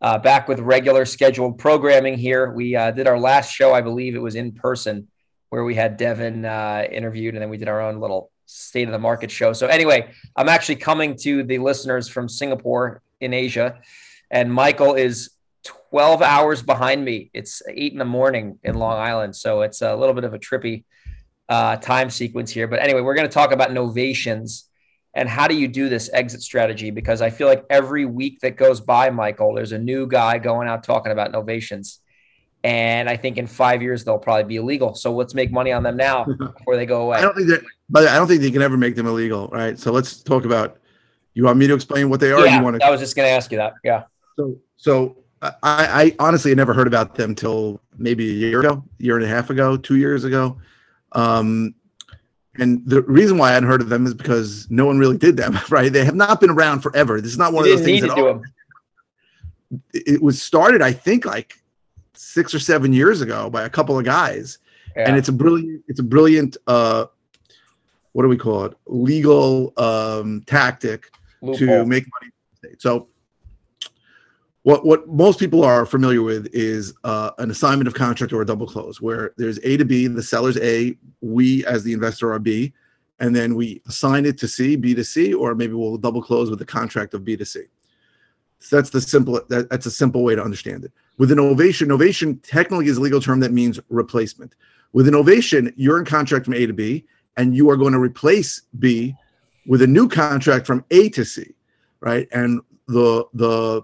uh, back with regular scheduled programming here. We uh, did our last show, I believe it was in person, where we had Devin uh, interviewed, and then we did our own little state of the market show. So, anyway, I'm actually coming to the listeners from Singapore in Asia and Michael is 12 hours behind me. It's eight in the morning in Long Island. So it's a little bit of a trippy uh, time sequence here. But anyway, we're going to talk about novations and how do you do this exit strategy? Because I feel like every week that goes by, Michael, there's a new guy going out talking about novations. And I think in five years they'll probably be illegal. So let's make money on them now before they go away. I don't think that, but I don't think they can ever make them illegal, right? So let's talk about. You want me to explain what they are? Yeah, you want to- I was just going to ask you that. Yeah. So, so I, I honestly had never heard about them till maybe a year ago, year and a half ago, two years ago. Um, and the reason why I hadn't heard of them is because no one really did them, right? They have not been around forever. This is not one you of those things that oh, it was started, I think, like six or seven years ago by a couple of guys. Yeah. And it's a brilliant, it's a brilliant uh what do we call it? Legal um tactic Loophole. to make money. So what what most people are familiar with is uh, an assignment of contract or a double close, where there's A to B, the seller's A, we as the investor are B, and then we assign it to C, B to C, or maybe we'll double close with the contract of B to C. So that's the simple. That, that's a simple way to understand it. With a novation, novation technically is a legal term that means replacement. With a novation, you're in contract from A to B, and you are going to replace B with a new contract from A to C, right? And the the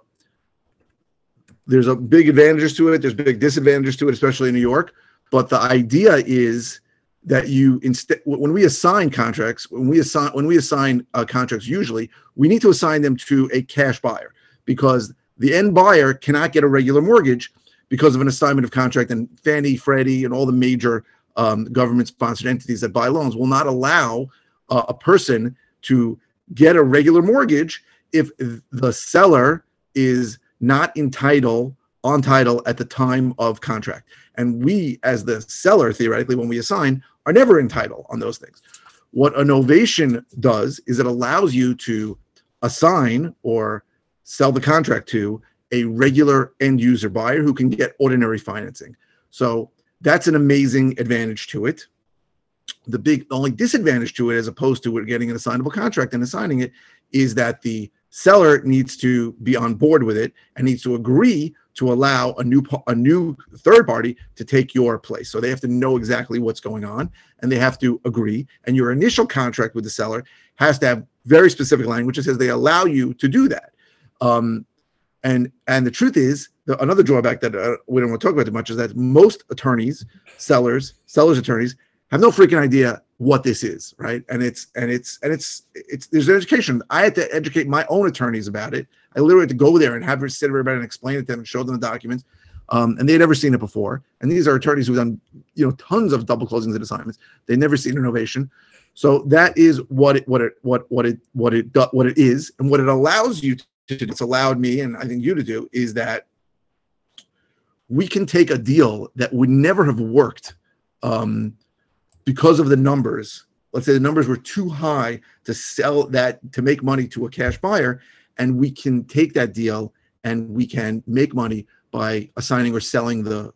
there's a big advantages to it. There's big disadvantages to it, especially in New York. But the idea is that you instead when we assign contracts, when we assign when we assign uh, contracts, usually we need to assign them to a cash buyer because the end buyer cannot get a regular mortgage because of an assignment of contract. And Fannie, Freddie, and all the major um, government-sponsored entities that buy loans will not allow uh, a person to get a regular mortgage if the seller is not entitled on title at the time of contract. And we, as the seller, theoretically, when we assign, are never entitled on those things. What a novation does is it allows you to assign or sell the contract to a regular end user buyer who can get ordinary financing. So that's an amazing advantage to it. The big only disadvantage to it, as opposed to getting an assignable contract and assigning it, is that the seller needs to be on board with it and needs to agree to allow a new a new third party to take your place. So they have to know exactly what's going on and they have to agree. And your initial contract with the seller has to have very specific language that says they allow you to do that. Um, and and the truth is, the, another drawback that uh, we don't want to talk about too much is that most attorneys, sellers, sellers attorneys have no freaking idea what this is, right? And it's and it's and it's it's there's an education. I had to educate my own attorneys about it. I literally had to go there and have her sit everybody and explain it to them and show them the documents. Um, and they had never seen it before. And these are attorneys who've done you know tons of double closings and assignments. They've never seen a novation. So that is what it what it what what it what it what it is, and what it allows you to do. It's allowed me and I think you to do is that we can take a deal that would never have worked um, because of the numbers let's say the numbers were too high to sell that to make money to a cash buyer and we can take that deal and we can make money by assigning or selling the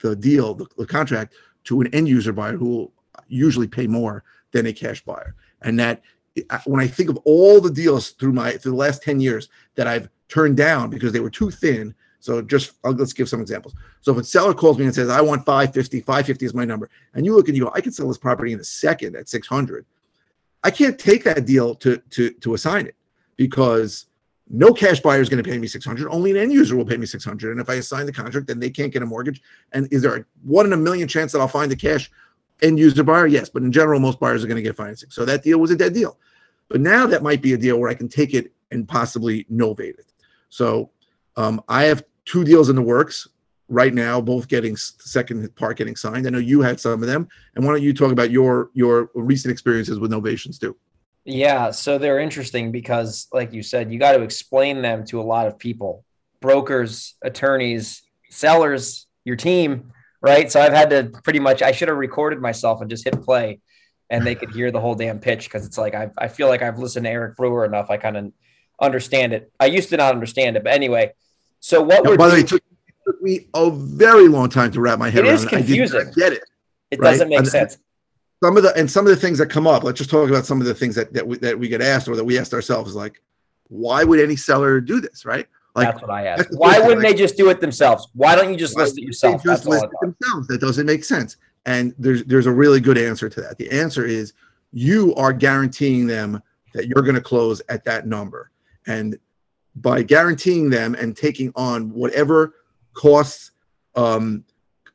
the deal the, the contract to an end user buyer who will usually pay more than a cash buyer. And that when i think of all the deals through my through the last 10 years that i've turned down because they were too thin So just I'll, let's give some examples. So if a seller calls me and says, I want 550, 550 is my number, and you look and you go, I can sell this property in a second at 600. I can't take that deal to to to assign it because no cash buyer is going to pay me 600 only an end user will pay me 600 and if i assign the contract then they can't get a mortgage. And is there a one in a million chance that i'll find the cash? End user buyer yes but in general most buyers are going to get financing. So that deal was a dead deal. But now that might be a deal where i can take it and possibly novate it. So um, i have two deals in the works right now both getting second part getting signed i know you had some of them and why don't you talk about your your recent experiences with novations too yeah, so they're interesting because, like you said, you got to explain them to a lot of people brokers, attorneys, sellers, your team, right? So I've had to pretty much, I should have recorded myself and just hit play and they could hear the whole damn pitch because it's like, I, I feel like I've listened to Eric Brewer enough. I kind of understand it. I used to not understand it, but anyway. So what we're by the way, it took, it took, me a very long time to wrap my head it around. It is confusing. I get it. It right? doesn't make and, sense some of the and some of the things that come up let's just talk about some of the things that that we, that we get asked or that we asked ourselves like why would any seller do this right like that's what i asked why wouldn't like, they just do it themselves why don't you just list it yourself just list it themselves that doesn't make sense and there's there's a really good answer to that the answer is you are guaranteeing them that you're going to close at that number and by guaranteeing them and taking on whatever costs um,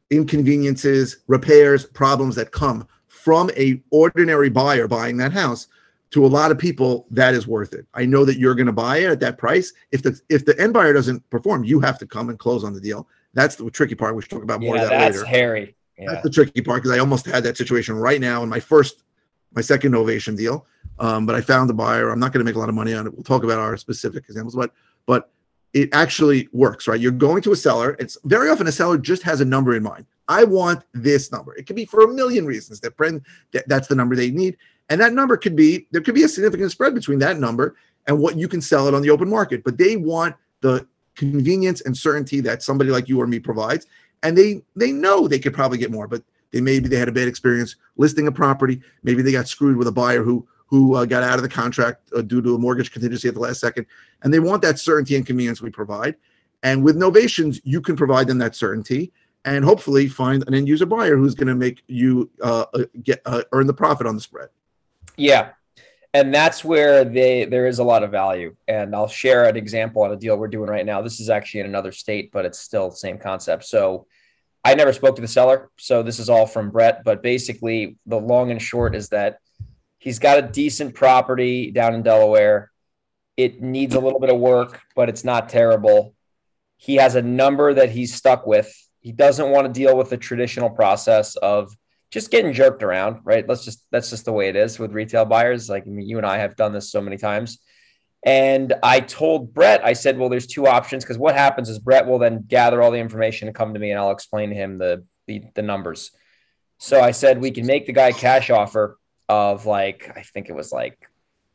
inconveniences repairs problems that come from a ordinary buyer buying that house to a lot of people that is worth it. I know that you're going to buy it at that price. If the if the end buyer doesn't perform you have to come and close on the deal. That's the tricky part we should talk about more yeah, of that that's later hairy yeah. that's the tricky part because i almost had that situation right now in my first my second novation deal um, but i found the buyer i'm not going to make a lot of money on it we'll talk about our specific examples but but it actually works right you're going to a seller it's very often a seller just has a number in mind I want this number. It could be for a million reasons that friend that, that's the number they need. And that number could be there could be a significant spread between that number and what you can sell it on the open market. But they want the convenience and certainty that somebody like you or me provides. And they they know they could probably get more, but they maybe they had a bad experience listing a property. Maybe they got screwed with a buyer who who uh, got out of the contract uh, due to a mortgage contingency at the last second. And they want that certainty and convenience we provide. And with novations, you can provide them that certainty and hopefully find an end user buyer who's going to make you uh, uh, get uh, earn the profit on the spread. Yeah, and that's where they there is a lot of value. And I'll share an example on a deal we're doing right now. This is actually in another state, but it's still the same concept. So I never spoke to the seller, so this is all from Brett. But basically, the long and short is that he's got a decent property down in Delaware. It needs a little bit of work, but it's not terrible. He has a number that he's stuck with he doesn't want to deal with the traditional process of just getting jerked around, right? Let's just that's just the way it is with retail buyers. Like I mean, you and I have done this so many times. And I told Brett, I said, well, there's two options because what happens is Brett will then gather all the information and come to me and I'll explain to him the, the, the numbers. So I said we can make the guy cash offer of like I think it was like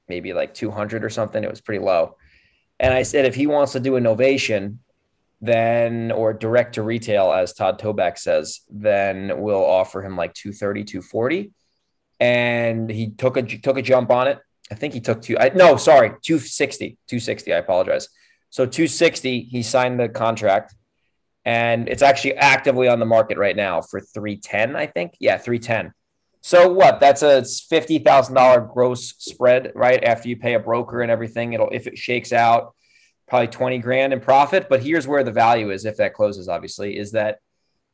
maybe like 200 or something. It was pretty low. And I said if he wants to do a novation then or direct to retail as Todd Toback says, then we'll offer him like 230, 240. And he took a took a jump on it. I think he took two. I, no, sorry, 260, 260. I apologize. So 260, he signed the contract, and it's actually actively on the market right now for 310. I think, yeah, 310. So what? That's a fifty thousand dollar gross spread, right? After you pay a broker and everything, it'll if it shakes out, probably 20 grand in profit. But here's where the value is if that closes, obviously, is that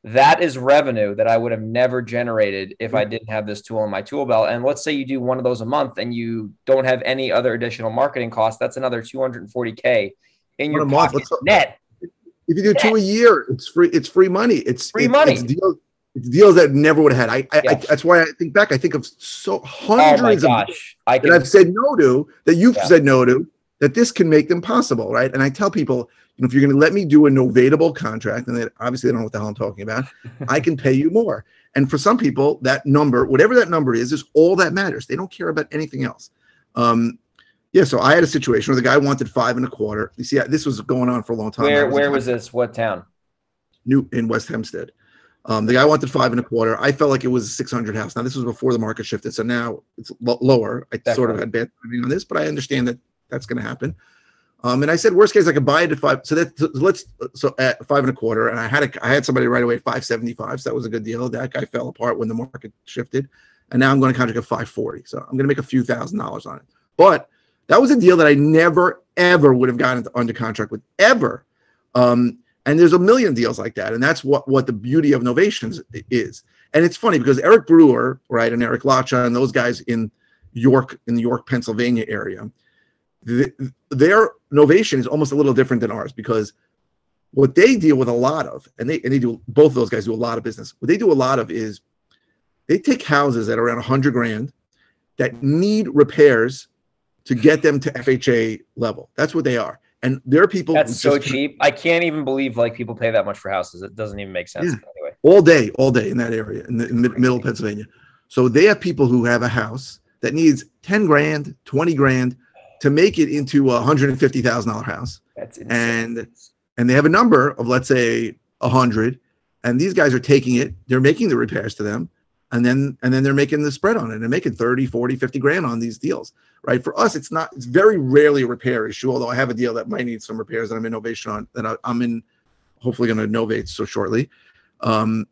that is revenue that I would have never generated if I mm-hmm. didn't have this tool in my tool belt. And let's say you do one of those a month and you don't have any other additional marketing costs, that's another 240k in your pocket net. If you do net. two a year, it's free. It's free money. It's free it's, money. It's deals, it's deals that never would have had. I, I, yeah. I, that's why I think back. I think of so oh hundreds oh of I that I've said no to that you've yeah. said no to that this can make them possible, right? And I tell people, you know, if you're going to let me do a novatable contract, and they obviously they don't know what the hell I'm talking about, I can pay you more. And for some people, that number, whatever that number is, is all that matters. They don't care about anything else. Um, yeah, so I had a situation where the guy wanted five and a quarter. You see, this was going on for a long time. Where, was where was this? What town? New in West Hempstead. Um, the guy wanted five and a quarter. I felt like it was a 600 house. Now this was before the market shifted, so now it's lo- lower. I Definitely. sort of had bad timing on this, but I understand that that's going to happen. Um, and I said, worst case, I could buy it at five. So that so let's so at five and a quarter. And I had a, I had somebody right away at five seventy five. So that was a good deal. That guy fell apart when the market shifted, and now I'm going to contract at five forty. So I'm going to make a few thousand dollars on it. But that was a deal that I never ever would have gotten under contract with ever. Um, and there's a million deals like that, and that's what what the beauty of novations is. And it's funny because Eric Brewer, right, and Eric Lacha, and those guys in York, in the York, Pennsylvania area, the, their novation is almost a little different than ours because what they deal with a lot of, and they and they do both of those guys do a lot of business. What they do a lot of is they take houses that are around 100 grand that need repairs to get them to FHA level. That's what they are. And there are people that's so cheap. I can't even believe like people pay that much for houses. It doesn't even make sense. Yeah. Anyway, all day, all day in that area in the in middle of Pennsylvania. So they have people who have a house that needs 10 grand, 20 grand to make it into a hundred and fifty thousand dollar house. That's insane. And and they have a number of let's say a hundred, and these guys are taking it, they're making the repairs to them, and then and then they're making the spread on it and making 30, 40, 50 grand on these deals. Right. For us, it's not it's very rarely a repair issue, although I have a deal that might need some repairs that I'm in novation on that I, I'm in hopefully going to novate so shortly. Um,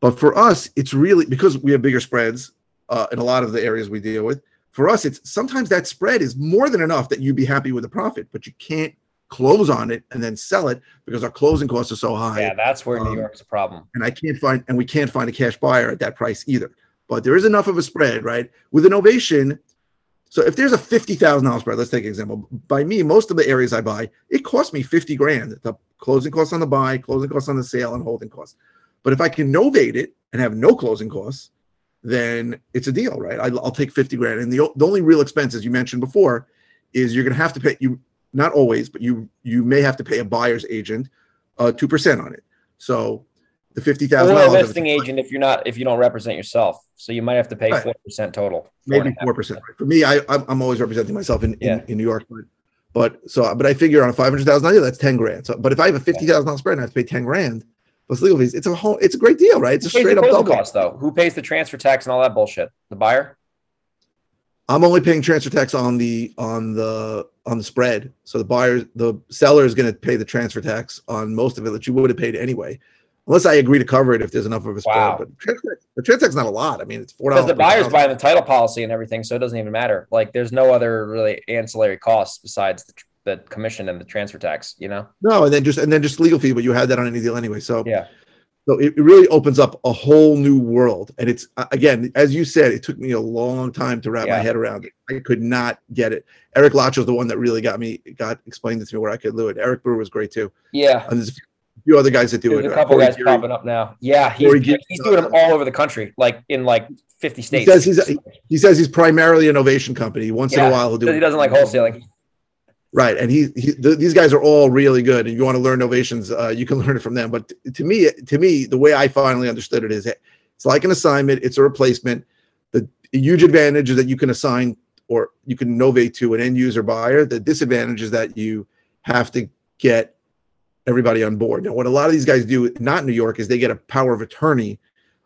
but for us, it's really because we have bigger spreads uh, in a lot of the areas we deal with for us, it's sometimes that spread is more than enough that you'd be happy with the profit, but you can't close on it and then sell it because our closing costs are so high. Yeah, that's where um, New York's a problem. And I can't find and we can't find a cash buyer at that price either. But there is enough of a spread, right? With a novation, So if there's a fifty thousand dollars spread, let's take an example. By me, most of the areas I buy, it costs me fifty grand. The closing costs on the buy, closing costs on the sale, and holding costs. But if I can novate it and have no closing costs, then it's a deal, right? I, will take 50 grand. And the, the only real expenses you mentioned before is you're going to have to pay you, not always, but you, you may have to pay a buyer's agent uh, 2% on it. So the 50,000 or a listing agent if you're not, if you don't represent yourself. So you might have to pay right. 4% total. Maybe 4%. Right. For me, I, I'm always representing myself in, yeah. in, in, New York, but, but so, but I figure on a 500,000 deal, that's 10 grand. So, but if I have a $50,000 spread and I have to pay 10 grand, plus legal fees. It's a whole. It's a great deal, right? It's a straight up double. cost, though. Who pays the transfer tax and all that bullshit? The buyer. I'm only paying transfer tax on the on the on the spread. So the buyer, the seller is going to pay the transfer tax on most of it that you would have paid anyway, unless I agree to cover it if there's enough of a spread. Wow. But transfer, the transfer tax is not a lot. I mean, it's four dollars. Because the buyer's buying the title policy and everything, so it doesn't even matter. Like, there's no other really ancillary costs besides the the commission and the transfer tax, you know? No, and then just and then just legal fee, but you had that on any deal anyway. So yeah. So it, it really opens up a whole new world. And it's again, as you said, it took me a long time to wrap yeah. my head around it. I could not get it. Eric Lacha was the one that really got me got explained it to me where I could do it. Eric Brewer was great too. Yeah. And there's a few other guys that do there's it. A couple guys Geary, popping up now. Yeah, he's, he's doing them all over the country, like in like 50 states. He says he's, he says he's primarily a novation company. Once yeah, in a while, he'll do. It. He doesn't like wholesaling. Right, and he, he th- these guys are all really good. And you want to learn novations, uh, you can learn it from them. But t- to me, to me, the way I finally understood it is it's like an assignment. It's a replacement. The huge advantage is that you can assign or you can novate to an end user buyer. The disadvantage is that you have to get everybody on board. Now, what a lot of these guys do, not New York, is they get a power of attorney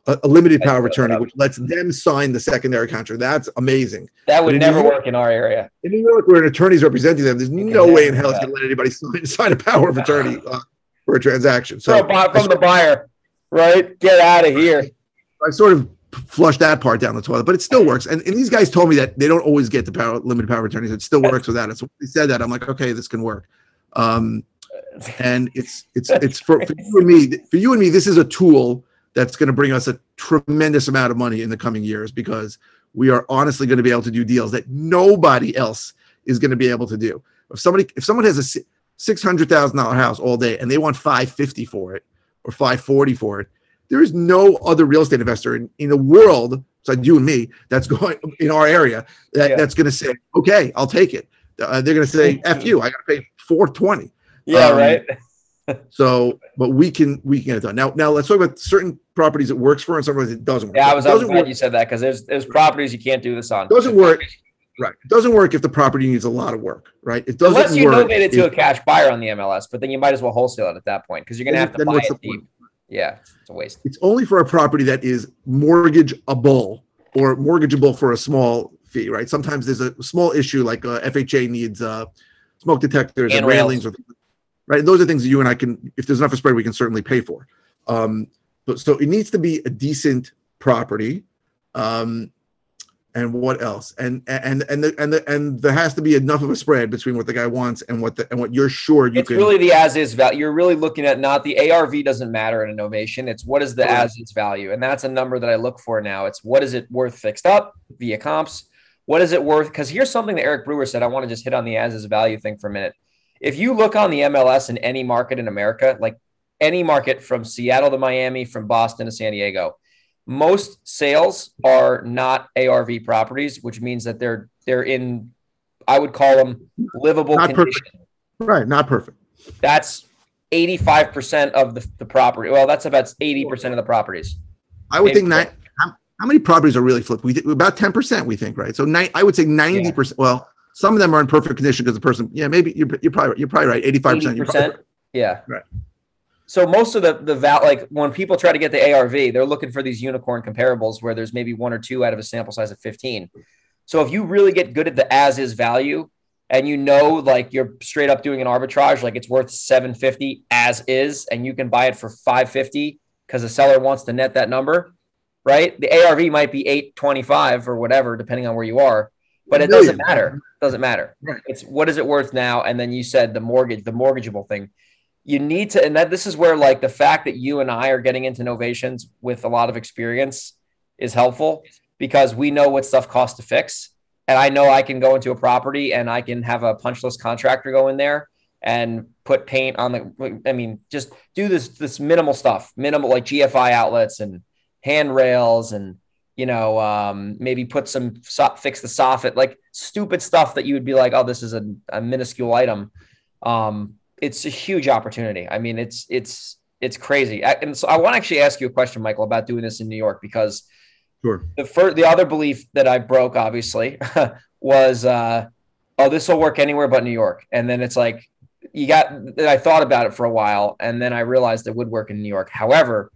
a, a limited power of attorney, which lets them sign the secondary contract. That's amazing. That would never York, work in our area. In New York, where an attorney's representing them, there's no way in hell it's going to let anybody sign, sign a power of attorney uh, for a transaction. So from, from the buyer, right? Get out of here. I sort of flush that part down the toilet, but it still works. And, and these guys told me that they don't always get the power limited power attorneys. It still works without it. So they said that I'm like, okay, this can work. Um, and it's it's it's for, for you and me. For you and me, this is a tool that's going to bring us a tremendous amount of money in the coming years because we are honestly going to be able to do deals that nobody else is going to be able to do. If somebody if someone has a six hundred thousand dollar house all day and they want five fifty for it or five forty for it, there is no other real estate investor in, in the world, besides you and me, that's going in our area that, yeah. that's going to say, okay, I'll take it. Uh, they're going to say, "F you, I got to pay four twenty. Yeah, um, right so, but we can we can get it done. Now, now let's talk about certain properties it works for and some it doesn't work. Yeah, I was, I was glad work. you said that because there's there's properties you can't do this on. Doesn't work. Right. It doesn't work if the property needs a lot of work, right? It doesn't work. Unless you work novate it to if, a cash buyer on the MLS, but then you might as well wholesale it at that point because you're going to have to buy it deep. Yeah, it's a waste. It's only for a property that is mortgageable or mortgageable for a small fee, right? Sometimes there's a small issue like uh, FHA needs uh, smoke detectors and, and railings, or, right? Those are things that you and I can, if there's enough of a spread, we can certainly pay for. Um, but so it needs to be a decent property. Um, and what else? And and and the, and the, and there has to be enough of a spread between what the guy wants and what the and what you're sure you it's can. really the as is value. You're really looking at not the ARV doesn't matter in a novation. It's what is the right. as is value, and that's a number that I look for now. It's what is it worth fixed up via comps. What is it worth? Because here's something that Eric Brewer said. I want to just hit on the as is value thing for a minute. If you look on the MLS in any market in America, like any market from Seattle to Miami, from Boston to San Diego, most sales are not ARV properties, which means that they're they're in I would call them livable not condition. Perfect. Right, not perfect. That's 85% of the, the property. Well, that's about 80% of the properties. I would 80%. think that how, how, many properties are really flipped? We about 10%, we think, right? So ni- I would say 90%. Yeah. Well, some of them are in perfect condition because the person, yeah, maybe you're, you're probably you're probably right. 85%. 80%. Yeah. Right. So most of the the val like when people try to get the ARV, they're looking for these unicorn comparables where there's maybe one or two out of a sample size of 15. So if you really get good at the as is value and you know like you're straight up doing an arbitrage, like it's worth 750 as is, and you can buy it for 550 because the seller wants to net that number, right? The ARV might be 825 or whatever, depending on where you are, but it doesn't matter. It doesn't matter. Right. It's what is it worth now? And then you said the mortgage, the mortgageable thing you need to, and that this is where like the fact that you and I are getting into novations with a lot of experience is helpful because we know what stuff costs to fix. And I know I can go into a property and I can have a punch list contractor go in there and put paint on the, I mean, just do this, this minimal stuff, minimal like GFI outlets and handrails and, you know, um, maybe put some fix the soffit, like stupid stuff that you would be like, oh, this is a, a minuscule item. Um, it's a huge opportunity. I mean, it's it's it's crazy. And so I want to actually ask you a question, Michael, about doing this in New York because sure. the first the other belief that I broke obviously was uh, oh this will work anywhere but New York, and then it's like you got. I thought about it for a while, and then I realized it would work in New York. However,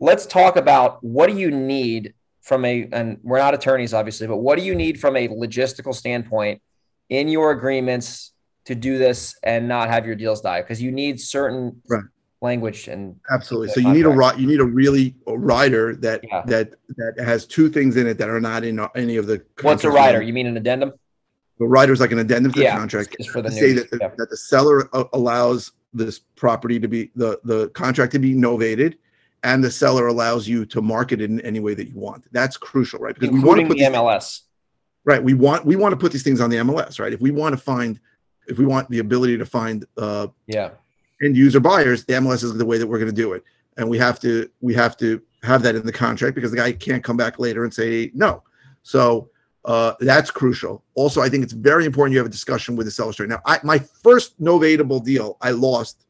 let's talk about what do you need from a and we're not attorneys obviously, but what do you need from a logistical standpoint in your agreements to do this and not have your deals die because you need certain right. language and absolutely. So you need a you need a really a rider that yeah. that that has two things in it that are not in any of the. What's a rider? You mean an addendum? The rider is like an addendum to yeah, the contract. Is for the say that yeah. that the seller allows this property to be the the contract to be novated and the seller allows you to market it in any way that you want. That's crucial, right? Because Including we want to put the MLS. right. We want we want to put these things on the MLS, right? If we want to find if we want the ability to find uh, yeah end user buyers, the MLS is the way that we're going to do it, and we have to we have to have that in the contract because the guy can't come back later and say no. So uh, that's crucial. Also, I think it's very important you have a discussion with the seller straight. Now, I, my first novatable deal, I lost.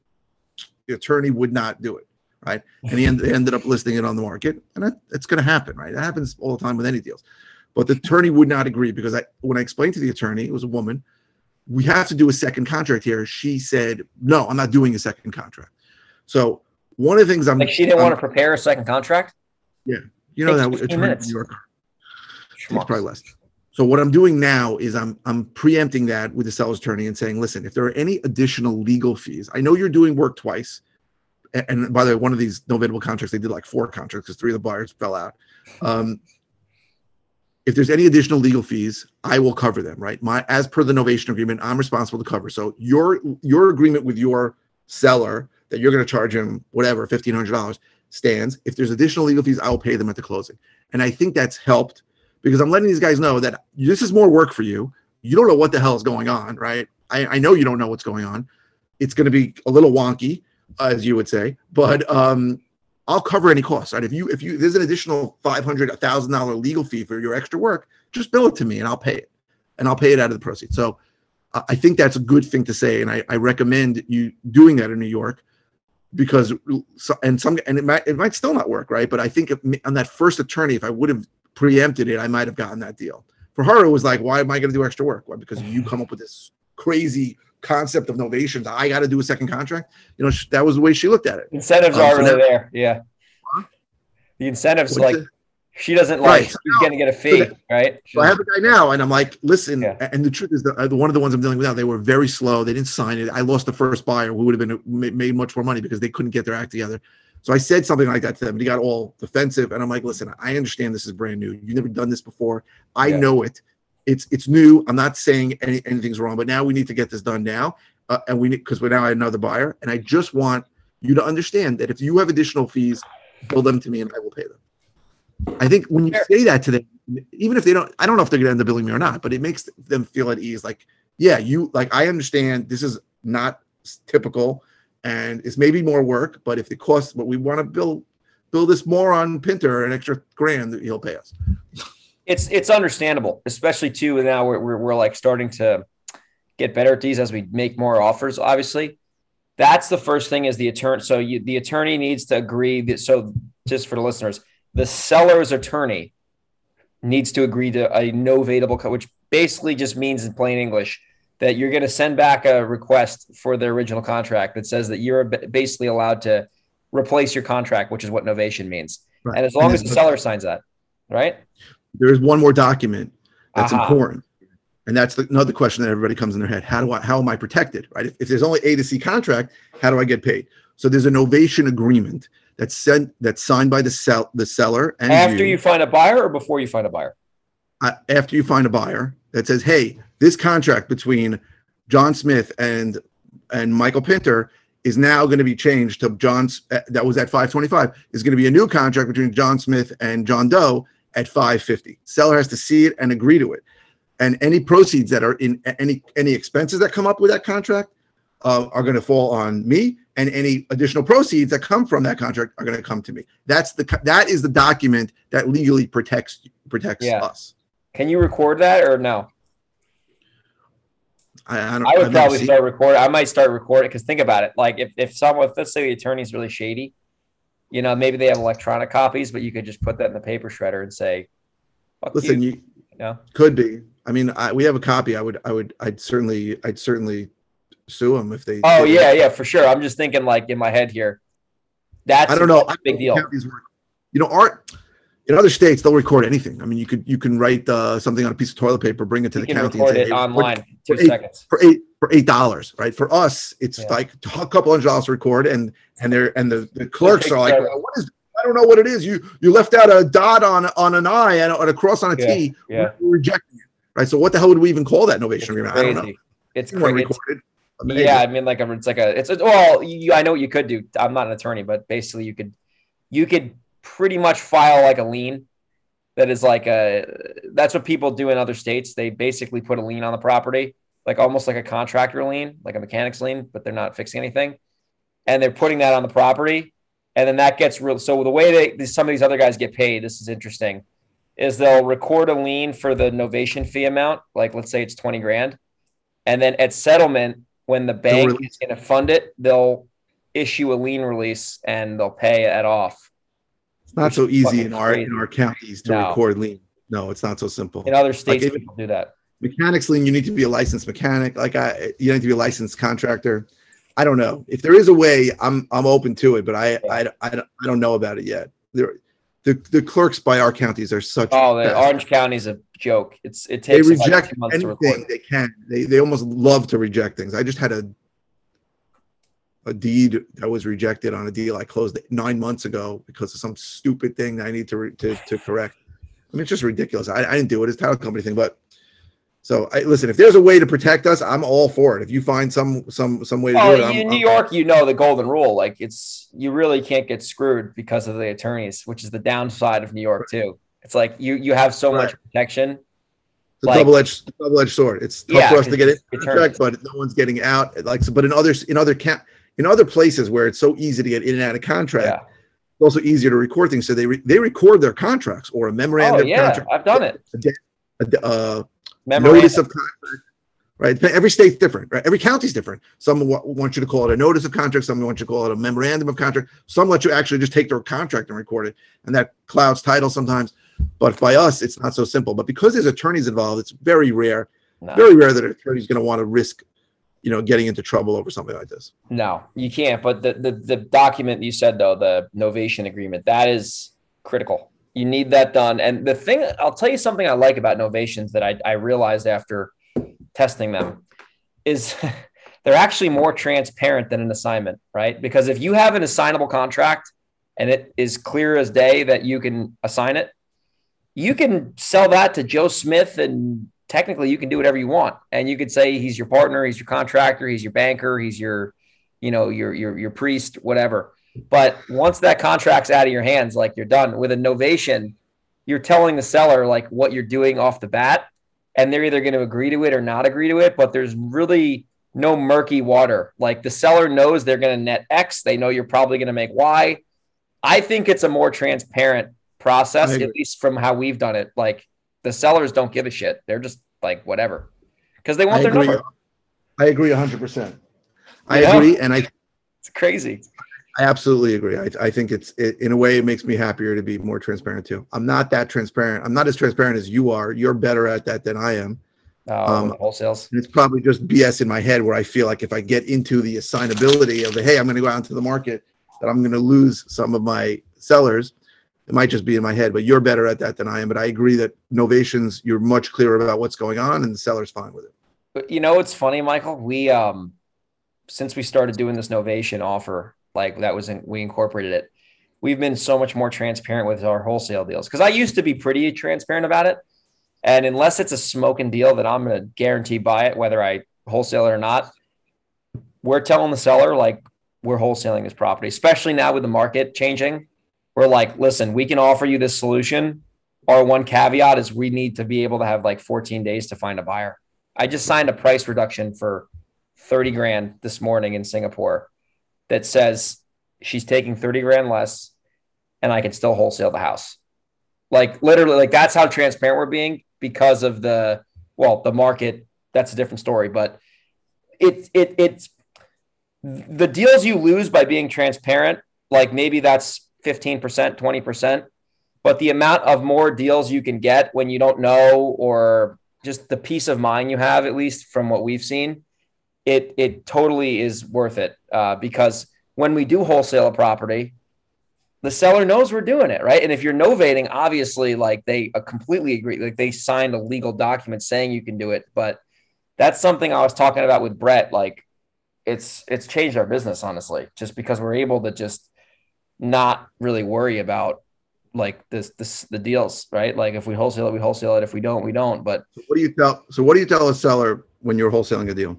The attorney would not do it, right? And he ended, ended up listing it on the market, and that, it's going to happen, right? That happens all the time with any deals. But the attorney would not agree because I, when I explained to the attorney, it was a woman we have to do a second contract here. She said, no, I'm not doing a second contract. So one of the things I'm like, she didn't I'm, want to prepare a second contract. Yeah, you know that attorney New York. It's probably less. So what I'm doing now is I'm I'm preempting that with the seller's attorney and saying, listen, if there are any additional legal fees, I know you're doing work twice. And, by the way, one of these no novatable contracts, they did like four contracts because three of the buyers fell out. Um, if there's any additional legal fees, I will cover them, right? My as per the novation agreement, I'm responsible to cover. So your your agreement with your seller that you're going to charge him whatever fifteen hundred dollars stands. If there's additional legal fees, I will pay them at the closing. And I think that's helped because I'm letting these guys know that this is more work for you. You don't know what the hell is going on, right? I, I know you don't know what's going on. It's going to be a little wonky, as you would say, but um, I'll cover any costs. Right? If you if you there's an additional five hundred, a thousand dollar legal fee for your extra work, just bill it to me and I'll pay it, and I'll pay it out of the proceeds. So I think that's a good thing to say, and I, I recommend you doing that in New York because and some and it might it might still not work, right? But I think if, on that first attorney, if I would have preempted it, I might have gotten that deal. For her, it was like, why am I going to do extra work? Why? Because you come up with this crazy concept of novations. I got to do a second contract. You know, that was the way she looked at it. Incentives um, are so really that, there. Yeah. The incentives, like, She doesn't like. Right. She's gonna get a fee, so right? So I have a guy now, and I'm like, listen. Yeah. And the truth is, that one of the ones I'm dealing with now, they were very slow. They didn't sign it. I lost the first buyer, who would have been made much more money because they couldn't get their act together. So I said something like that to them, and he got all defensive. And I'm like, listen, I understand this is brand new. You've never done this before. I yeah. know it. It's it's new. I'm not saying any, anything's wrong, but now we need to get this done now, uh, and we need because we're now another buyer, and I just want you to understand that if you have additional fees, bill them to me, and I will pay them. I think when you say that to them, even if they don't, I don't know if they're going to end up billing me or not, but it makes them feel at ease. Like, yeah, you like I understand this is not typical, and it's maybe more work, but if it costs, but we want to build build this more on Pinter an extra grand, he'll pay us. It's it's understandable, especially too now we're, we're, we're like starting to get better at these as we make more offers. Obviously, that's the first thing is the attorney. So you, the attorney needs to agree that. So just for the listeners the seller's attorney needs to agree to a novatable cut, which basically just means in plain English that you're going to send back a request for the original contract that says that you're basically allowed to replace your contract, which is what novation means. Right. And as long and as the seller signs that, right? There is one more document that's uh-huh. important. And that's the, another question that everybody comes in their head. How do I, how am I protected? Right. If, if there's only A to C contract, how do I get paid? So there's an novation agreement that's sent that's signed by the sell the seller and after you, you find a buyer or before you find a buyer uh, after you find a buyer that says hey this contract between john smith and and michael pinter is now going to be changed to john's uh, that was at 525 is going to be a new contract between john smith and john doe at 550 seller has to see it and agree to it and any proceeds that are in any any expenses that come up with that contract uh, are going to fall on me and any additional proceeds that come from that contract are going to come to me. That's the that is the document that legally protects protects yeah. us. Can you record that or no? I, I, I would probably start recording. I might start recording because think about it. Like if if someone, let's say the attorney's really shady, you know, maybe they have electronic copies, but you could just put that in the paper shredder and say, "Listen, you, you, you know? could be." I mean, I, we have a copy. I would, I would, I'd certainly, I'd certainly sue them if they. Oh yeah, yeah, for sure. I'm just thinking like in my head here. That's I don't know. Big don't deal. You know, art in other states they'll record anything. I mean, you could you can write uh, something on a piece of toilet paper, bring it to you the county, record and say, it hey, online. For, two eight, seconds for eight for eight dollars, right? For us, it's yeah. like a couple hundred dollars to record, and and they're and the, the clerks are like, what is? I don't know what it is. You you left out a dot on on an I and, and a cross on a yeah. T. Yeah. We're rejecting it, right? So what the hell would we even call that novation agreement? I don't know. It's crazy. Recorded. Amazing. Yeah, I mean, like it's like a it's a, well, you, I know what you could do. I'm not an attorney, but basically, you could you could pretty much file like a lien. That is like a that's what people do in other states. They basically put a lien on the property, like almost like a contractor lien, like a mechanic's lien, but they're not fixing anything, and they're putting that on the property, and then that gets real. So the way that some of these other guys get paid, this is interesting, is they'll record a lien for the novation fee amount, like let's say it's twenty grand, and then at settlement when the bank is going to fund it, they'll issue a lien release and they'll pay it off. It's not so easy in our in our counties to no. record lien. No, it's not so simple. In other states, like people do that. Mechanics lien, you need to be a licensed mechanic. Like I, you need to be a licensed contractor. I don't know if there is a way. I'm I'm open to it, but I I, I, I don't know about it yet. There, the the clerks by our counties are such. Oh, the Orange County's a joke. It's it takes they reject anything they can. They they almost love to reject things. I just had a a deed that was rejected on a deal I closed nine months ago because of some stupid thing I need to to, to correct. I mean, it's just ridiculous. I, I didn't do it. It's a title company thing, but so I, listen, if there's a way to protect us, I'm all for it. If you find some some some way to oh, do it, in New I'm, York, you know the golden rule. Like it's you really can't get screwed because of the attorneys, which is the downside of New York too. It's like you you have so right. much protection. It's a like, double edged double edged sword. It's tough yeah, for us to get it contract, but no one's getting out. Like so, but in others in other camp in other places where it's so easy to get in and out of contract. Yeah. It's also easier to record things. So they re- they record their contracts or a memorandum. Oh, yeah, contract. I've done it. A, a, a, notice of contract, right? Every state's different, right? Every county's different. Some want you to call it a notice of contract. Some want you to call it a memorandum of contract. Some let you actually just take their contract and record it, and that clouds title sometimes. But by us, it's not so simple. But because there's attorneys involved, it's very rare, no. very rare that an attorney's going to want to risk, you know, getting into trouble over something like this. No, you can't. But the the, the document you said though, the novation agreement, that is critical You need that done. And the thing, I'll tell you something I like about novations that I, I realized after testing them is they're actually more transparent than an assignment, right? Because if you have an assignable contract and it is clear as day that you can assign it, you can sell that to Joe Smith and technically you can do whatever you want. And you could say he's your partner, he's your contractor, he's your banker, he's your, you know, your your your priest, whatever. But once that contract's out of your hands, like you're done with a novation, you're telling the seller like what you're doing off the bat, and they're either going to agree to it or not agree to it. But there's really no murky water. Like the seller knows they're going to net X, they know you're probably going to make Y. I think it's a more transparent process, at least from how we've done it. Like the sellers don't give a shit; they're just like whatever because they want I their agree. number. I agree hundred percent. I agree, and I. It's crazy. I absolutely agree. I, I think it's it, in a way it makes me happier to be more transparent too. I'm not that transparent. I'm not as transparent as you are. You're better at that than I am. Oh, um, wholesales. It's probably just BS in my head where I feel like if I get into the assignability of the hey, I'm going to go out into the market, that I'm going to lose some of my sellers. It might just be in my head, but you're better at that than I am. But I agree that novations, you're much clearer about what's going on, and the seller's fine with it. But you know, it's funny, Michael. We um, since we started doing this novation offer like that was in, we incorporated it. We've been so much more transparent with our wholesale deals because I used to be pretty transparent about it. And unless it's a smoking deal that I'm going to guarantee buy it, whether I wholesale it or not, we're telling the seller like we're wholesaling this property, especially now with the market changing. We're like, listen, we can offer you this solution. Our one caveat is we need to be able to have like 14 days to find a buyer. I just signed a price reduction for 30 grand this morning in Singapore that says she's taking 30 grand less and I can still wholesale the house. Like literally, like that's how transparent we're being because of the well, the market. That's a different story, but it it it's the deals you lose by being transparent. Like maybe that's 15%, 20%, but the amount of more deals you can get when you don't know or just the peace of mind you have, at least from what we've seen, it it totally is worth it uh, because when we do wholesale a property, the seller knows we're doing it right. And if you're novating, obviously, like they uh, completely agree, like they signed a legal document saying you can do it. But that's something I was talking about with Brett. Like it's it's changed our business honestly, just because we're able to just not really worry about like this this the deals right like if we wholesale it we wholesale it if we don't we don't but what do you tell so what do you tell a seller when you're wholesaling a deal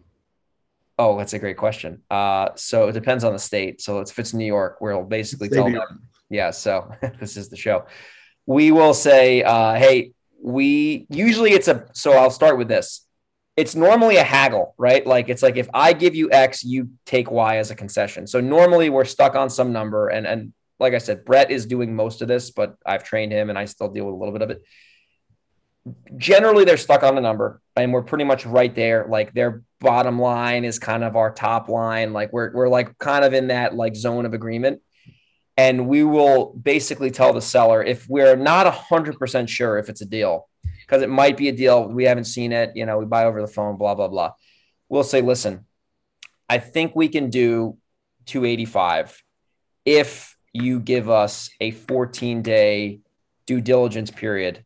Oh, that's a great question. Uh, so it depends on the state. So if it's New York, we'll basically tell them, yeah. So this is the show. We will say, uh, hey, we usually it's a. So I'll start with this. It's normally a haggle, right? Like it's like if I give you X, you take Y as a concession. So normally we're stuck on some number, and and like I said, Brett is doing most of this, but I've trained him, and I still deal with a little bit of it generally they're stuck on the number and we're pretty much right there like their bottom line is kind of our top line. Like we're, we're like kind of in that like zone of agreement. And we will basically tell the seller if we're not 100% sure if it's a deal because it might be a deal we haven't seen it you know we buy over the phone blah blah blah. We'll say listen i think we can do 285 if you give us a 14 day due diligence period.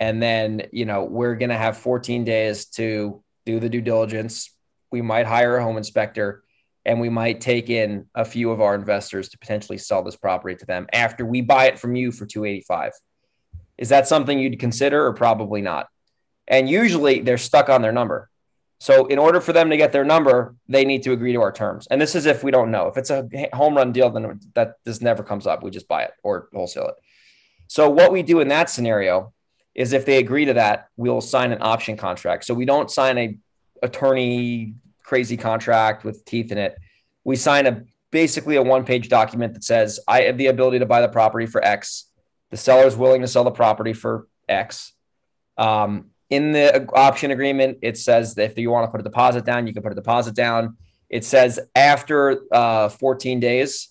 And then, you know, we're going to have 14 days to do the due diligence. We might hire a home inspector and we might take in a few of our investors to potentially sell this property to them after we buy it from you for 285. Is that something you'd consider or probably not? And usually they're stuck on their number. So in order for them to get their number, they need to agree to our terms. And this is if we don't know. If it's a home run deal, then that this never comes up. We just buy it or wholesale it. So what we do in that scenario is if they agree to that, we'll sign an option contract. So we don't sign a attorney crazy contract with teeth in it. We sign a basically a one page document that says I have the ability to buy the property for X. The seller is willing to sell the property for X. Um, in the option agreement, it says that if you want to put a deposit down, you can put a deposit down. It says after uh, 14 days,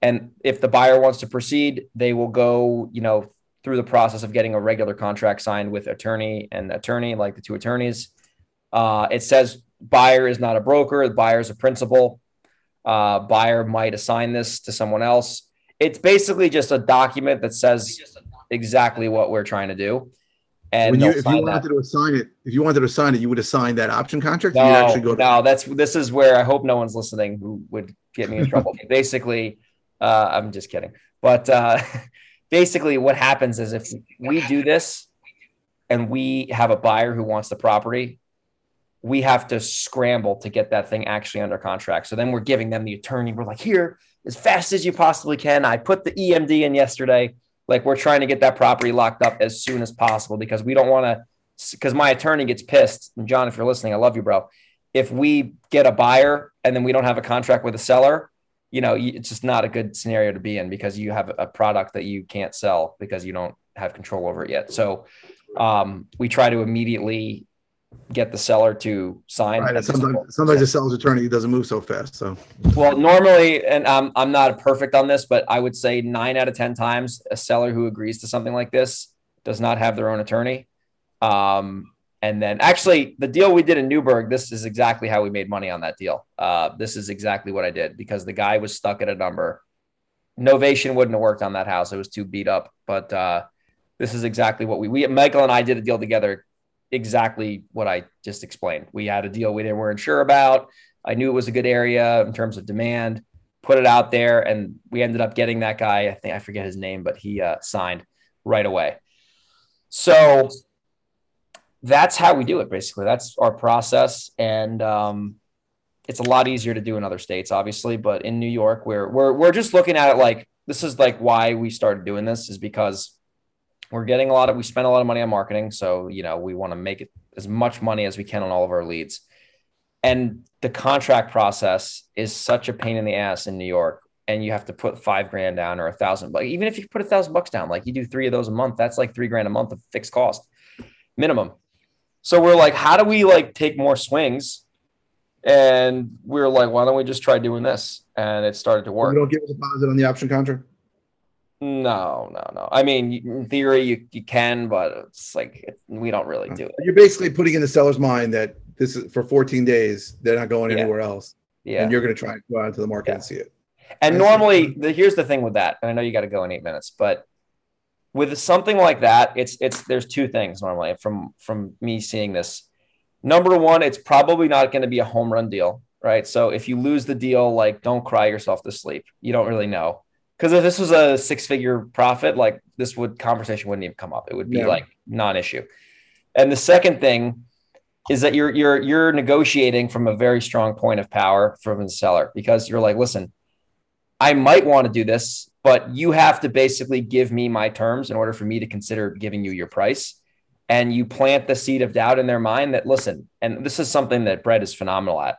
and if the buyer wants to proceed, they will go, you know, through the process of getting a regular contract signed with attorney and attorney, like the two attorneys. Uh, it says buyer is not a broker, the buyer is a principal. Uh, buyer might assign this to someone else. It's basically just a document that says exactly what we're trying to do. And when you, if you wanted that. to assign it, if you wanted to assign it, you would assign that option contract. No, actually go to no, that's this is where I hope no one's listening who would get me in trouble. basically, uh, I'm just kidding. But uh, basically, what happens is if we do this and we have a buyer who wants the property, we have to scramble to get that thing actually under contract. So then we're giving them the attorney. We're like, here, as fast as you possibly can. I put the EMD in yesterday. Like we're trying to get that property locked up as soon as possible because we don't want to. Because my attorney gets pissed. And John, if you're listening, I love you, bro. If we get a buyer and then we don't have a contract with a seller, you know, it's just not a good scenario to be in because you have a product that you can't sell because you don't have control over it yet. So um, we try to immediately get the seller to sign. Right, sometimes, sometimes the seller's attorney doesn't move so fast. So well, normally, and I'm I'm not perfect on this, but I would say nine out of ten times a seller who agrees to something like this does not have their own attorney. Um, and then actually, the deal we did in Newburgh, this is exactly how we made money on that deal. Uh, this is exactly what I did because the guy was stuck at a number. Novation wouldn't have worked on that house; it was too beat up. But uh, this is exactly what we we Michael and I did a deal together. Exactly what I just explained. We had a deal we didn't weren't sure about. I knew it was a good area in terms of demand. Put it out there, and we ended up getting that guy. I think I forget his name, but he uh, signed right away. So that's how we do it. Basically, that's our process, and um, it's a lot easier to do in other states, obviously. But in New York, we're we're we're just looking at it like this is like why we started doing this is because we're getting a lot of we spend a lot of money on marketing, so you know we want to make it as much money as we can on all of our leads. And the contract process is such a pain in the ass in New York. And you have to put five grand down or a thousand, but even if you put a thousand bucks down, like you do three of those a month, that's like three grand a month of fixed cost minimum. So we're like, how do we like take more swings? And we are like, why don't we just try doing this? And it started to work. you don't give a deposit on the option contract. No, no, no. I mean, in theory, you, you can, but it's like it, we don't really do it. You're basically putting in the seller's mind that this is for 14 days. They're not going Yeah. anywhere else, Yeah. and you're going to try and go out into the market Yeah. and see it. And normally, the, here's the thing with that. And I know you got to go in eight minutes, but with something like that, it's it's there's two things normally from from me seeing this. Number one, it's probably not going to be a home run deal, right? So if you lose the deal, like don't cry yourself to sleep. You don't really know because if this was a six figure profit, like this would conversation wouldn't even come up. It would be Yeah. like non issue. And the second thing is that you're you're you're negotiating from a very strong point of power from the seller because you're like, listen, I might want to do this, but you have to basically give me my terms in order for me to consider giving you your price. And you plant the seed of doubt in their mind that listen, and this is something that Brett is phenomenal at,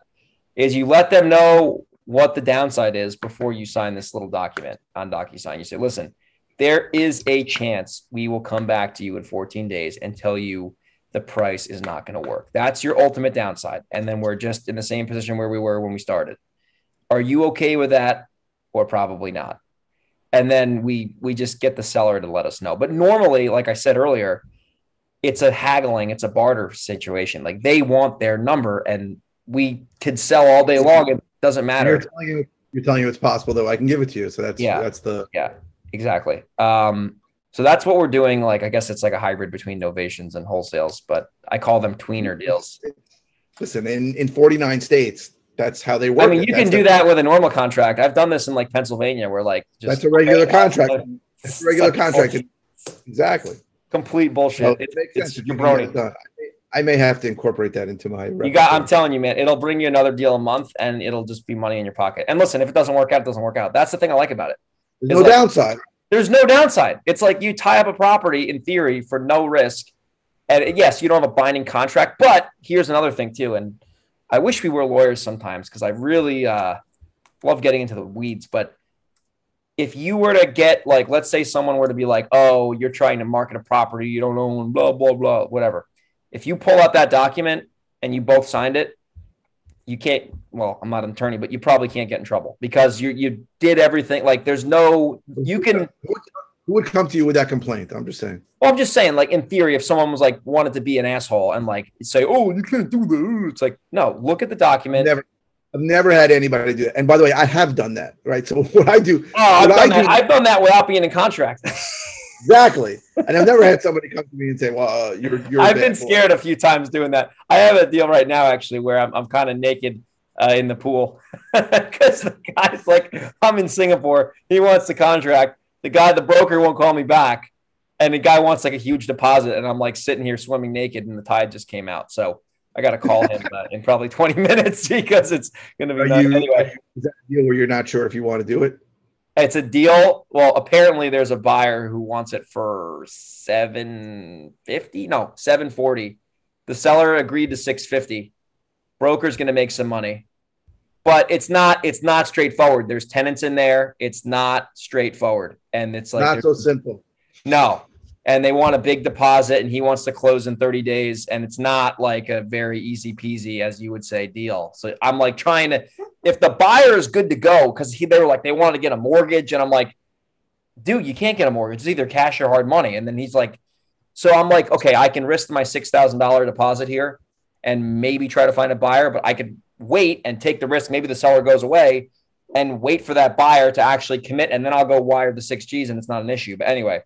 is you let them know what the downside is before you sign this little document on DocuSign. You say, listen, there is a chance we will come back to you in 14 days and tell you the price is not going to work. That's your ultimate downside. And then we're just in the same position where we were when we started. Are you okay with that? Or probably not. And then we we just get the seller to let us know. But normally, like I said earlier, it's a haggling, it's a barter situation. Like they want their number and we could sell all day long. It doesn't You're matter. telling you, you're telling you it's possible though. I can give it to you. So that's Yeah. that's the Yeah, exactly. Um, so that's what we're doing. Like, I guess it's like a hybrid between novations and wholesales, but I call them tweener deals. listen in in 49 states. That's how they work. I mean, it. you That's can do that with a normal contract. I've done this in like Pennsylvania, where like just That's a regular contract. that's It's a regular contract. bullshit. Exactly. complete bullshit. It's, it makes it's sense if you can get it jabroni. I may- I may have to incorporate that into my. You got. I'm telling you, man. It'll bring you another deal a month, and it'll just be money in your pocket. And listen, if it doesn't work out, it doesn't work out. That's the thing I like about it. There's no like- downside. There's no downside. It's like you tie up a property in theory for no risk. And yes, you don't have a binding contract, but here's another thing too. And I wish we were lawyers sometimes because I really uh, love getting into the weeds. But if you were to get like, let's say someone were to be like, oh, you're trying to market a property you don't own, blah, blah, blah, whatever. If you pull out that document and you both signed it, you can't, well, I'm not an attorney, but you probably can't get in trouble because you you did everything. Like there's no, you can, Who would, come to you with that complaint? I'm just saying. well, I'm just saying, like in theory, if someone was like wanted to be an asshole and like say, "Oh, you can't do that," it's like, no, look at the document. Never. I've never had anybody do that. And by the way, I have done that. Right. So what I do, oh, I've done, I that. do- I've done that without being in contract. exactly. And I've never had somebody come to me and say, "Well, uh, you're." you're I've been scared a few times doing that. I have a deal right now actually where I'm I'm kind of naked uh, in the pool because the guy's like, I'm in Singapore. He wants the contract. The guy, the broker, won't call me back, and the guy wants like a huge deposit, and I'm like sitting here swimming naked, and the tide just came out. So I got to call him uh, in probably 20 minutes because it's going to be you, anyway. Is that a deal where you're not sure if you want to do it? It's a deal. Well, apparently there's a buyer who wants it for 750. No, 740. The seller agreed to 650. Broker's going to make some money. But it's not it's not straightforward. There's tenants in there. It's not straightforward. And it's like not so simple. No and they want a big deposit and he wants to close in 30 days and it's not like a very easy peasy as you would say deal so i'm like trying to if the buyer is good to go because he they were like they want to get a mortgage and i'm like dude you can't get a mortgage it's either cash or hard money and then he's like so i'm like okay i can risk my $6000 deposit here and maybe try to find a buyer but i could wait and take the risk maybe the seller goes away and wait for that buyer to actually commit and then i'll go wire the six g's and it's not an issue but anyway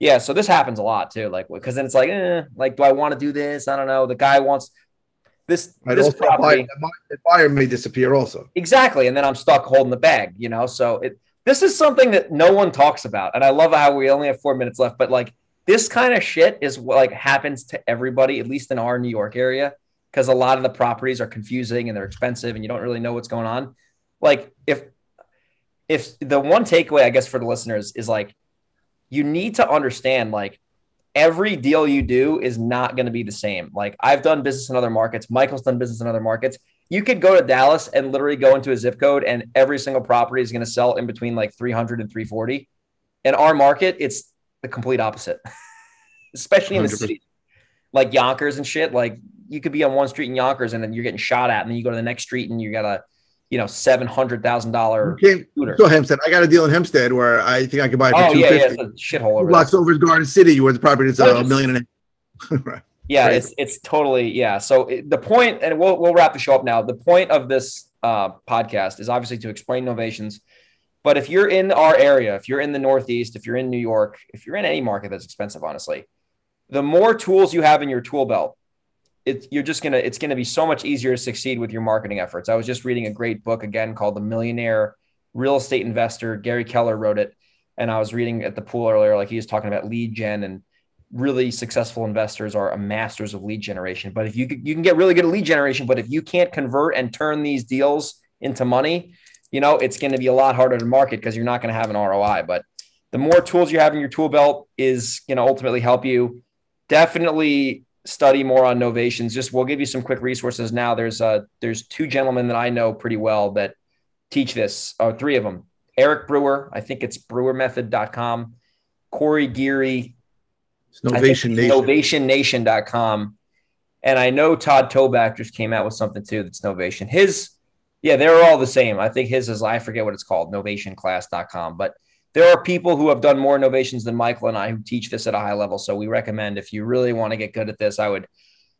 yeah, so this happens a lot too. Like, because then it's like, eh, like, do I want to do this? I don't know. The guy wants this. this also property. Buyer, the buyer may disappear also. Exactly, and then I'm stuck holding the bag. You know, so it. This is something that no one talks about, and I love how we only have four minutes left. But like, this kind of shit is what like happens to everybody, at least in our New York area, because a lot of the properties are confusing and they're expensive, and you don't really know what's going on. Like, if if the one takeaway, I guess, for the listeners is like you need to understand like every deal you do is not going to be the same. Like I've done business in other markets, Michael's done business in other markets. You could go to Dallas and literally go into a zip code and every single property is going to sell in between like 300 and 340. In our market, it's the complete opposite. Especially in the 100%. city. Like Yonkers and shit, like you could be on one street in Yonkers and then you're getting shot at and then you go to the next street and you got a, you know, seven hundred thousand dollar scooter. So Hempstead, I got a deal in Hempstead where I think I could buy it for oh, two yeah, yeah, shithole over blocks over Garden City, where the property is a million and a right. Yeah, it's it's totally yeah. So it, the point, and we'll we'll wrap the show up now. The point of this uh, podcast is obviously to explain novations. But if you're in our area, if you're in the Northeast, if you're in New York, if you're in any market that's expensive, honestly, the more tools you have in your tool belt, it, you're just gonna it's gonna be so much easier to succeed with your marketing efforts. I was just reading a great book again called The Millionaire Real Estate Investor. Gary Keller wrote it, and I was reading at the pool earlier, like he was talking about lead gen and really successful investors are a masters of lead generation. But if you you can get really good at lead generation, but if you can't convert and turn these deals into money, you know it's going to be a lot harder to market because you're not going to have an ROI. But the more tools you have in your tool belt is going to ultimately help you. Definitely study more on novations, just we'll give you some quick resources now. There's uh there's two gentlemen that I know pretty well that teach this, or three of them. Eric Brewer, I think it's brewermethod.com. Corey Geary, it's Novation Nation. NovationNation.com. And I know Todd Toback just came out with something too that's Novation. His, yeah, they're all the same. I think his is, I forget what it's called, novationclass.com. But there are people who have done more novations than Michael and I who teach this at a high level. So we recommend if you really want to get good at this, I would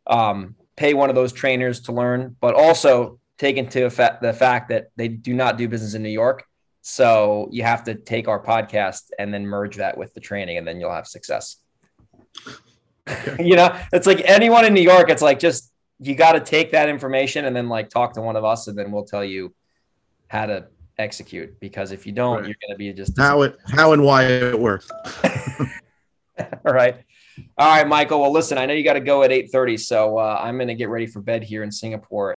um, pay one of those trainers to learn, but also take into effect the fact that they do not do business in New York. So you have to take our podcast and then merge that with the training, and then you'll have success. you know, it's like anyone in New York, it's like just you got to take that information and then like talk to one of us, and then we'll tell you how to execute because if you don't, right. you're going to be just how it how and why it works. All right. All right, Michael. Well, listen, I know you got to go at 8:30, so uh, I'm going to get ready for bed here in Singapore